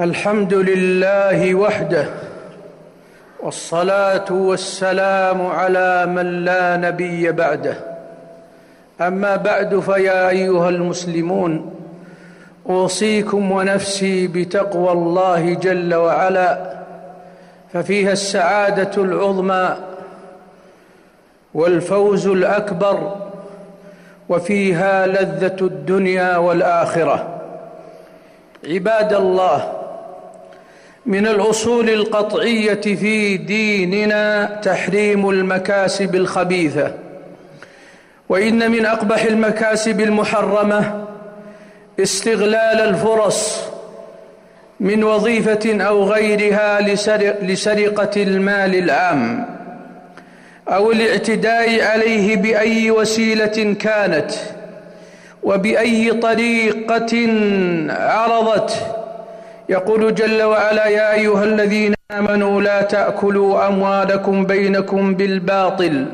الحمد لله وحده والصلاة والسلام على من لا نبي بعده. أما بعد فيا أيها المسلمون أوصيكم ونفسي بتقوى الله جل وعلا ففيها السعادة العظمى والفوز الأكبر وفيها لذة الدنيا والآخرة. عباد الله من الأصول القطعية في ديننا تحريم المكاسب الخبيثة وإن من أقبح المكاسب المحرمة استغلال الفرص من وظيفة أو غيرها لسرقة المال العام أو الاعتداء عليه بأي وسيلة كانت وبأي طريقة عرضت يقول جل وعلا يا أيها الذين آمنوا لا تأكلوا أموالكم بينكم بالباطل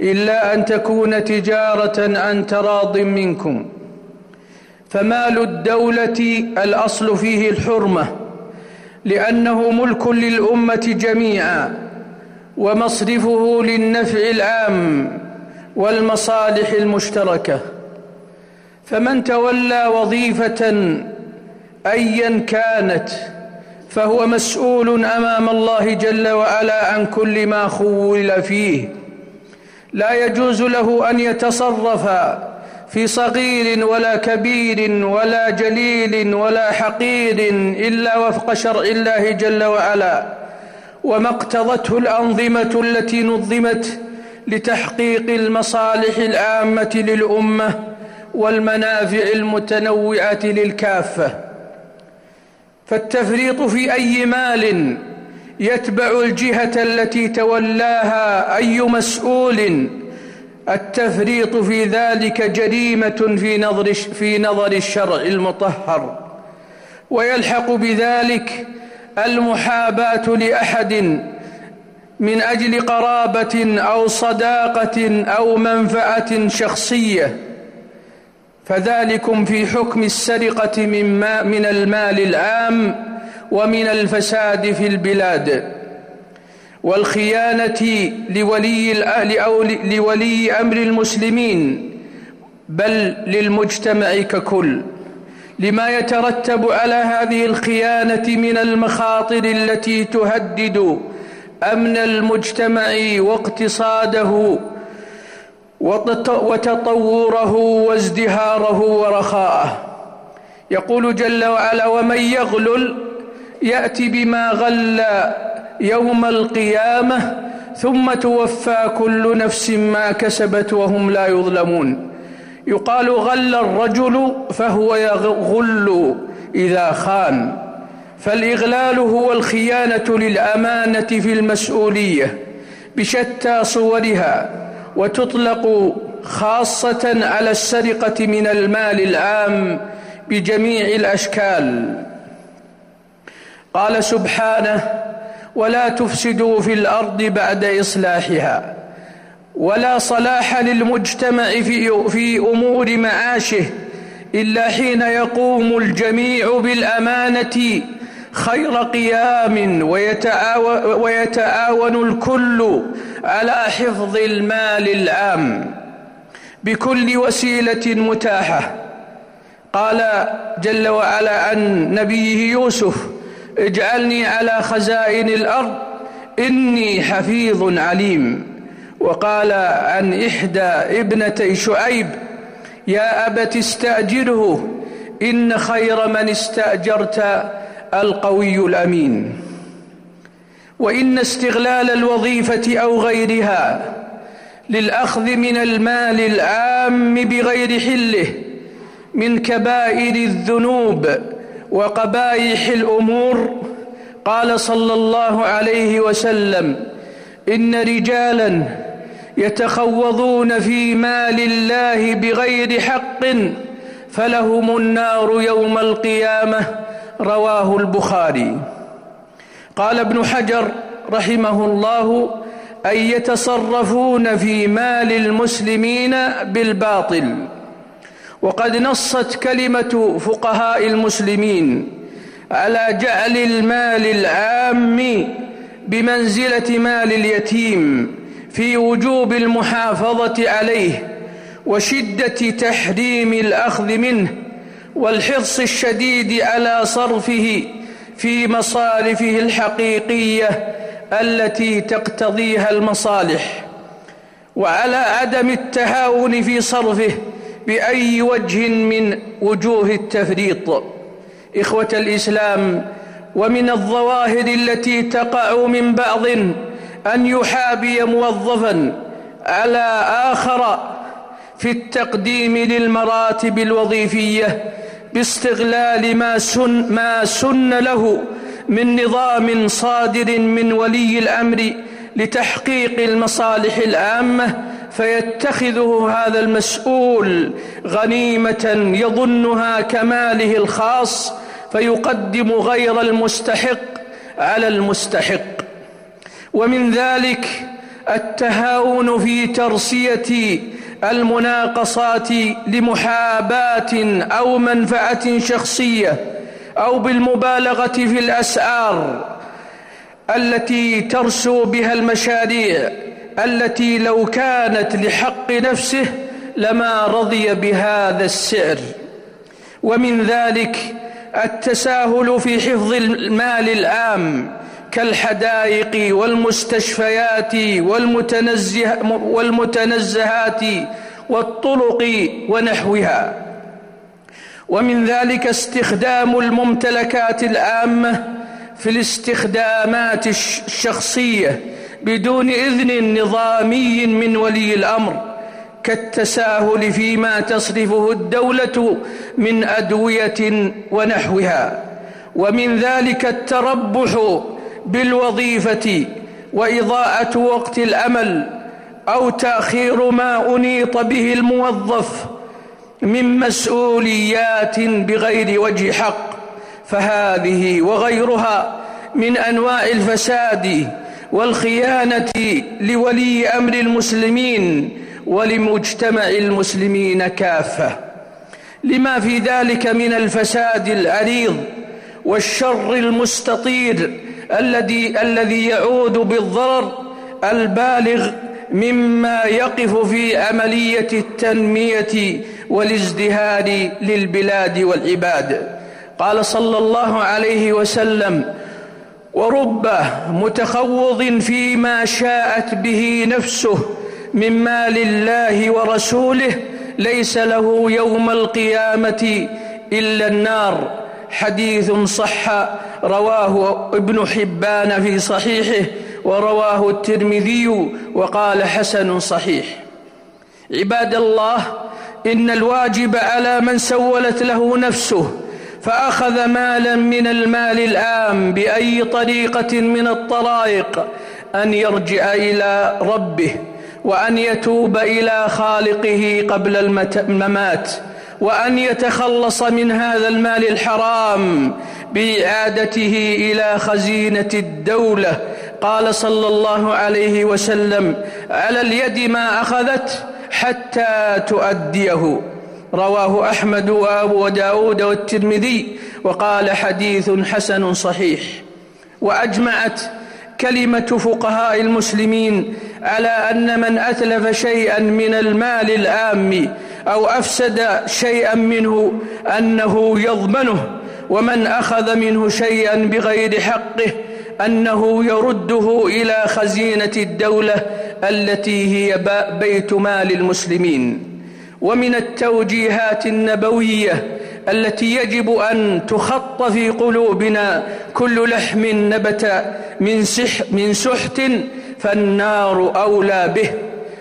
إلا أن تكون تجارة عن تراض منكم. فمال الدولة الأصل فيه الحرمة لأنه ملك للأمة جميعا ومصرفه للنفع العام والمصالح المشتركة. فمن تولى وظيفة ايا كانت فهو مسؤول أمام الله جل وعلا عن كل ما خول فيه. لا يجوز له أن يتصرف في صغير ولا كبير ولا جليل ولا حقير إلا وفق شرع الله جل وعلا. وما اقتضته الأنظمة التي نظمت لتحقيق المصالح العامة للأمة والمنافع المتنوعة للكافة. فالتفريط في أي مال يتبع الجهة التي تولاها أي مسؤول. التفريط في ذلك جريمة في نظر في نظر الشرع المطهر. ويلحق بذلك المحاباة لأحد من أجل قرابة أو صداقة أو منفعة شخصية. فذلكم في حكم السرقة من, ما من المال العام ومن الفساد في البلاد. والخيانة لولي لولي أمر المسلمين بل للمجتمع ككل. لما يترتب على هذه الخيانة من المخاطر التي تهدد أمن المجتمع واقتصاده وتطوره وازدهاره ورخاءه. يقول جل وعلا ومن يغلل يأتي بما غل يوم القيامة ثم توفى كل نفس ما كسبت وهم لا يظلمون. يقال غل الرجل فهو يغل إذا خان. فالإغلال هو الخيانة للأمانة في المسؤولية بشتى صورها. وتطلق خاصة على السرقة من المال العام بجميع الأشكال. قال سبحانه ولا تفسدوا في الأرض بعد إصلاحها ولا صلاح للمجتمع في, أمور معاشه إلا حين يقوم الجميع بالأمانة خير قيام ويتعاون الكل على حفظ المال العام بكل وسيلة متاحة. قال جل وعلا عن نبيه يوسف اجعلني على خزائن الأرض إني حفيظ عليم. وقال عن إحدى ابنتي شعيب يا أبت استأجره إن خير من استأجرت القوي الأمين. وإن استغلال الوظيفة أو غيرها للأخذ من المال العام بغير حله من كبائر الذنوب وقبائح الأمور قال صلى الله عليه وسلم إن رجالا يتخوضون في مال الله بغير حق فلهم النار يوم القيامة. رواه البخاري. قال ابن حجر رحمه الله أي يتصرفون في مال المسلمين بالباطل. وقد نصت كلمة فقهاء المسلمين على جعل المال العام بمنزلة مال اليتيم في وجوب المحافظة عليه وشدة تحريم الأخذ منه والحرص الشديد على صرفه في مصارفه الحقيقية التي تقتضيها المصالح وعلى عدم التهاون في صرفه بأي وجه من وجوه التفريط. إخوة الإسلام ومن الظواهر التي تقع من بعض أن يحابي موظفا على آخر في التقديم للمراتب الوظيفية باستغلال ما سن, ما سن له من نظام صادر من ولي الأمر لتحقيق المصالح العامة فيتخذه هذا المسؤول غنيمة يظنها كماله الخاص فيقدم غير المستحق على المستحق. ومن ذلك التهاون في ترسية المناقصات لمحاباة أو منفعة شخصية أو بالمبالغة في الأسعار التي ترسو بها المشاريع التي لو كانت لحق نفسه لما رضي بهذا السعر. ومن ذلك التساهل في حفظ المال العام كالحدائق والمستشفيات والمتنزه والمتنزهات والطرق ونحوها. ومن ذلك استخدام الممتلكات العامة في الاستخدامات الشخصية بدون إذن نظامي من ولي الأمر كالتساهل فيما تصرفه الدولة من أدوية ونحوها. ومن ذلك التربح بالوظيفة وإضاءة وقت الأمل أو تأخير ما أنيط به الموظف من مسؤوليات بغير وجه حق فهذه وغيرها من أنواع الفساد والخيانة لولي أمر المسلمين ولمجتمع المسلمين كافة. لما في ذلك من الفساد العريض والشر المستطير الذي الذي يعود بالضرر البالغ مما يقف في عملية التنمية والازدهار للبلاد والعباد. قال صلى الله عليه وسلم ورب متخوض فيما شاءت به نفسه من مال الله ورسوله ليس له يوم القيامة إلا النار. حديث صح رواه ابن حبان في صحيحه ورواه الترمذي وقال حسن صحيح. عباد الله إن الواجب على من سولت له نفسه فأخذ مالا من المال العام بأي طريقة من الطرائق أن يرجع إلى ربه وأن يتوب إلى خالقه قبل الممات. وأن يتخلص من هذا المال الحرام بإعادته إلى خزينة الدولة. قال صلى الله عليه وسلم على اليد ما أخذت حتى تؤديه. رواه أحمد وأبو داود والترمذي وقال حديث حسن صحيح. وأجمعت كلمة فقهاء المسلمين على أن من أتلف شيئا من المال العام أو أفسد شيئا منه أنه يضمنه ومن أخذ منه شيئا بغير حقه أنه يرده إلى خزينة الدولة التي هي بيت مال المسلمين. ومن التوجيهات النبوية التي يجب أن تخط في قلوبنا كل لحم نبت من, سح من سحت فالنار أولى به.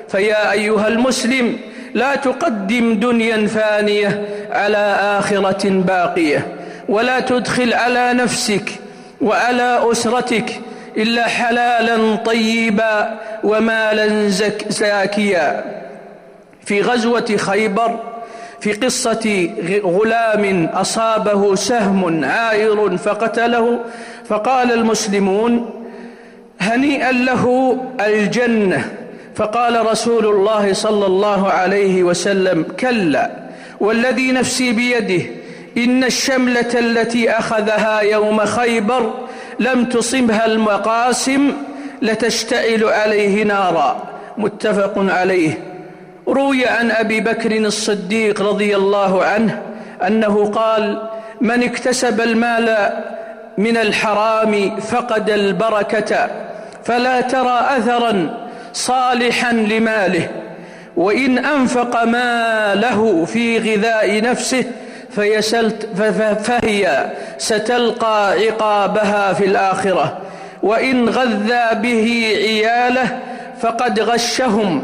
فيا أيها المسلم لا تقدم دنيا فانية على آخرة باقية ولا تدخل على نفسك وعلى أسرتك إلا حلالا طيبا ومالا زاكيا. في غزوة خيبر في قصة غلام أصابه سهم عائر فقتله فقال المسلمون هنيئا له الجنة. فقال رسول الله صلى الله عليه وسلم كلا والذي نفسي بيده إن الشملة التي أخذها يوم خيبر لم تصبها المقاسم لتشتعل عليه نارا. متفق عليه. روي عن أبي بكر الصديق رضي الله عنه أنه قال من اكتسب المال من الحرام فقد البركة فلا ترى أثرا صالحا لماله وإن أنفق ماله في غذاء نفسه فهي ستلقى عقابها في الآخرة. وإن غذى به عياله فقد غشهم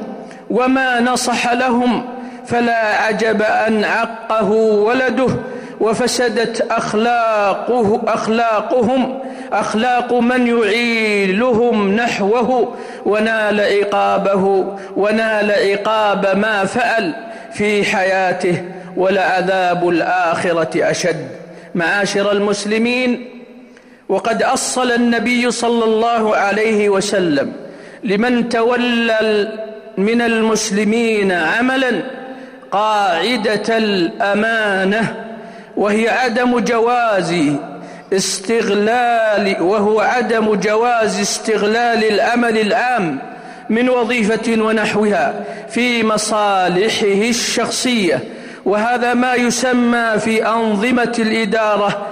وما نصح لهم فلا عجب أن عقه ولده وفسدت أخلاقه أخلاقهم. أخلاق من يعيلهم نحوه ونال عقابه ونال عقاب ما فعل في حياته ولعذاب الآخرة أشد. معاشر المسلمين وقد أصل النبي صلى الله عليه وسلم لمن تولى من المسلمين عملا قاعدة الأمانة وهي عدم جواز استغلال وهو عدم جواز استغلال الأمل العام من وظيفة ونحوها في مصالحه الشخصية. وهذا ما يسمى في أنظمة الإدارة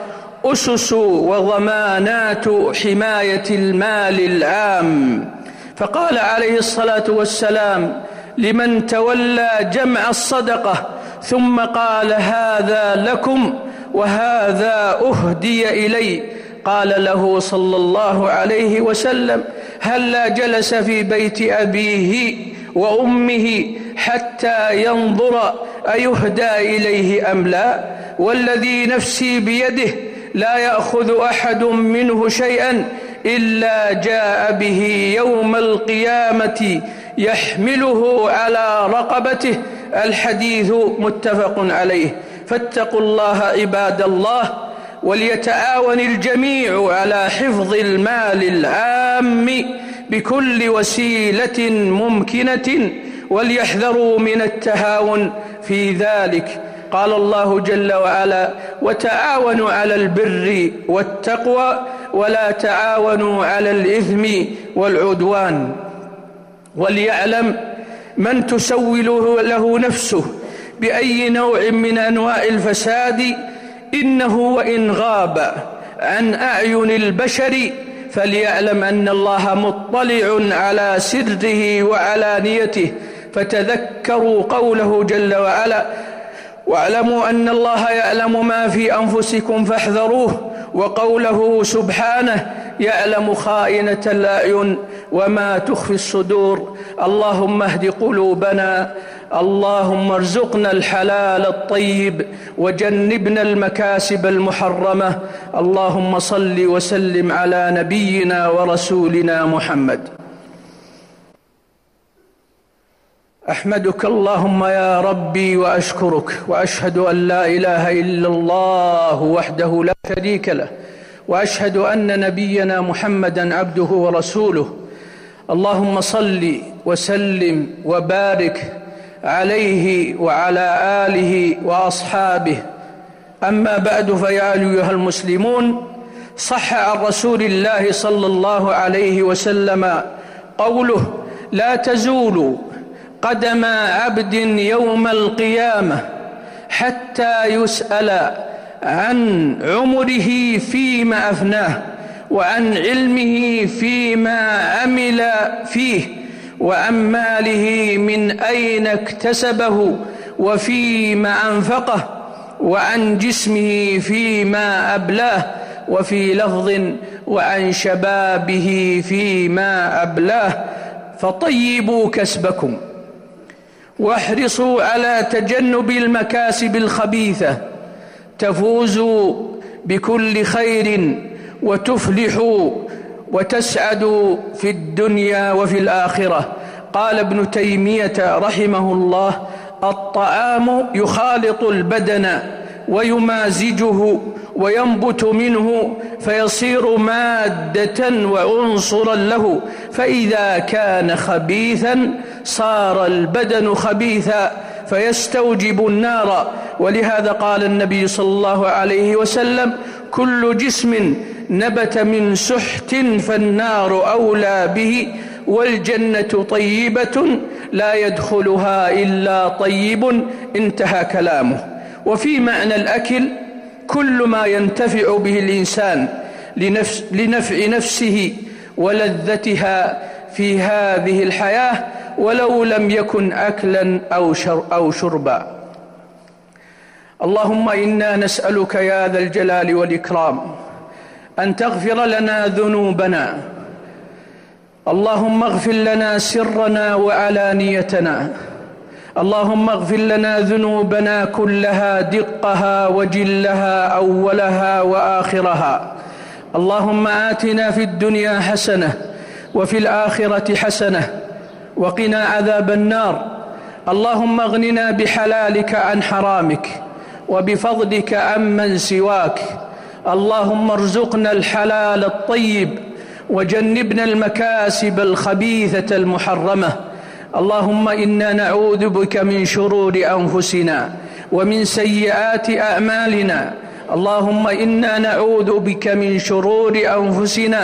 أسس وضمانات حماية المال العام فقال عليه الصلاة والسلام لمن تولى جمع الصدقة ثم قال هذا لكم وهذا أهدي إلي. قال له صلى الله عليه وسلم هلا جلس في بيت أبيه وأمه حتى ينظر أيهدى إليه أم لا؟ والذي نفسي بيده لا يأخذ أحد منه شيئا إلا جاء به يوم القيامة يحمله على رقبته. الحديث متفق عليه. فاتقوا الله عباد الله وليتعاون الجميع على حفظ المال العام بكل وسيلة ممكنة وليحذروا من التهاون في ذلك. قال الله جل وعلا وتعاونوا على البر والتقوى ولا تعاونوا على الإثم والعدوان. وليعلم من تسول له نفسه بأي نوع من أنواع الفساد إنه وإن غاب عن أعين البشر فليعلم أن الله مطلع على سره وعلانيته فتذكروا قوله جل وعلا واعلموا أن الله يعلم ما في أنفسكم فاحذروه وقوله سبحانه يعلم خائنة الأعين وما تخفي الصدور اللهم اهد قلوبنا اللهم ارزقنا الحلال الطيب وجنبنا المكاسب المحرمة. اللهم صل وسلم على نبينا ورسولنا محمد. أحمدك اللهم يا ربي وأشكرك وأشهد أن لا إله إلا الله وحده لا شريك له وأشهد أن نبينا محمدا عبده ورسوله. اللهم صل وسلم وبارك عليه وعلى آله وأصحابه. أما بعد فيا أيها المسلمون صح عن رسول الله صلى الله عليه وسلم قوله لا تزول قدم عبد يوم القيامة حتى يسأل عن عمره فيما أفناه وعن علمه فيما عمل فيه وعن ماله من أين اكتسبه وفيما أنفقه وعن جسمه فيما أبلاه وفي لفظ وعن شبابه فيما أبلاه فطيبوا كسبكم واحرصوا على تجنب المكاسب الخبيثة تفوزوا بكل خير وتفلحوا وتسعدوا في الدنيا وفي الآخرة. قال ابن تيمية رحمه الله الطعام يخالط البدن ويمازجه وينبت منه فيصير مادة وعنصرا له. فإذا كان خبيثا صار البدن خبيثا فيستوجب النار. ولهذا قال النبي صلى الله عليه وسلم كل جسم نبت من سحت فالنار أولى به والجنة طيبة لا يدخلها إلا طيب انتهى كلامه. وفي معنى الأكل كل ما ينتفع به الإنسان لنفس لنفع نفسه ولذتها في هذه الحياة ولو لم يكن أكلا أو, شر أو شربا. اللهم إنا نسألك يا ذا الجلال والإكرام أن تغفر لنا ذنوبنا. اللهم اغفر لنا سرنا وعلانيتنا. اللهم اغفر لنا ذنوبنا كلها دقها وجلها أولها وآخرها. اللهم آتنا في الدنيا حسنة وفي الآخرة حسنة وقنا عذاب النار. اللهم اغننا بحلالك عن حرامك. وبفضلك عمن سواك. اللهم ارزقنا الحلال الطيب وجنبنا المكاسب الخبيثة المحرمة. اللهم إنا نعوذ بك من شرور أنفسنا ومن سيئات أعمالنا. اللهم إنا نعوذ بك من شرور أنفسنا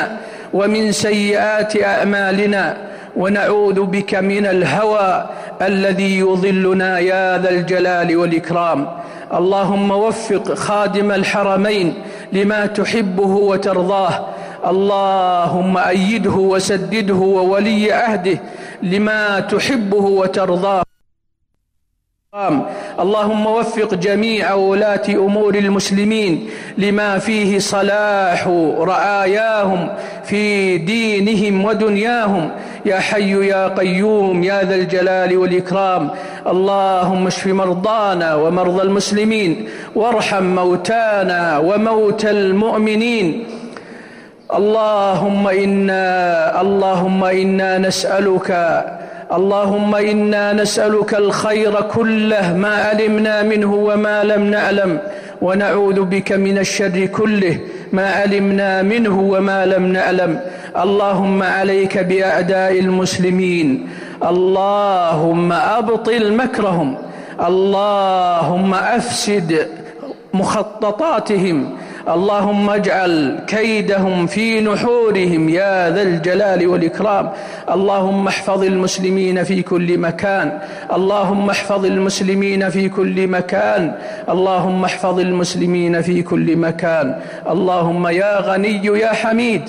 ومن سيئات أعمالنا. ونعوذ بك من الهوى الذي يضلنا يا ذا الجلال والإكرام. اللهم وفق خادم الحرمين لما تحبه وترضاه. اللهم أيده وسدده وولي عهده لما تحبه وترضاه. اللهم وفق جميع ولاة أمور المسلمين لما فيه صلاح رعاياهم في دينهم ودنياهم. يا حي يا قيوم يا ذا الجلال والإكرام. اللهم اشف مرضانا ومرضى المسلمين. وارحم موتانا وموتى المؤمنين. اللهم إنا اللهم إنا نسألك اللهم إنا نسألك الخير كله ما علمنا منه وما لم نعلم ونعوذ بك من الشر كله ما علمنا منه وما لم نعلم. اللهم عليك بأعداء المسلمين. اللهم أبطل مكرهم. اللهم أفسد مخططاتهم. اللهم اجعل كيدهم في نحورهم يا ذا الجلال والإكرام. اللهم احفظ المسلمين في كل مكان. اللهم احفظ المسلمين في كل مكان. اللهم احفظ المسلمين في كل مكان. اللهم يا غني يا حميد.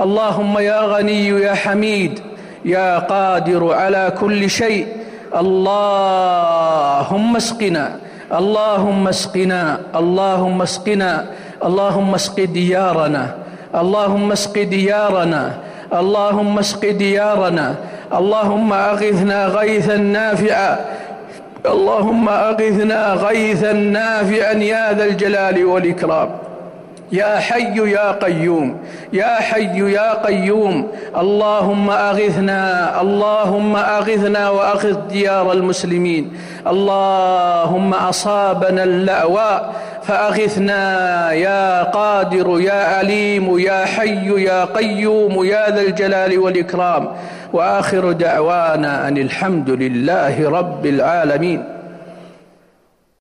اللهم يا غني يا حميد. يا قادر على كل شيء. اللهم اسقنا. اللهم اسقنا. اللهم اسقنا. اللهم اسق ديارنا. اللهم اسق ديارنا. اللهم اسق ديارنا. اللهم أغثنا غيثا نافعا اللهم أغثنا غيثا نافعا يا ذا الجلال والإكرام. يا حي يا قيوم. يا حي يا قيوم. اللهم أغثنا. اللهم أغثنا وأغث ديار المسلمين. اللهم أصابنا اللأواء فأغثنا يا قادر يا عليم يا حي يا قيوم يا ذا الجلال والإكرام. وآخر دعوانا أن الحمد لله رب العالمين.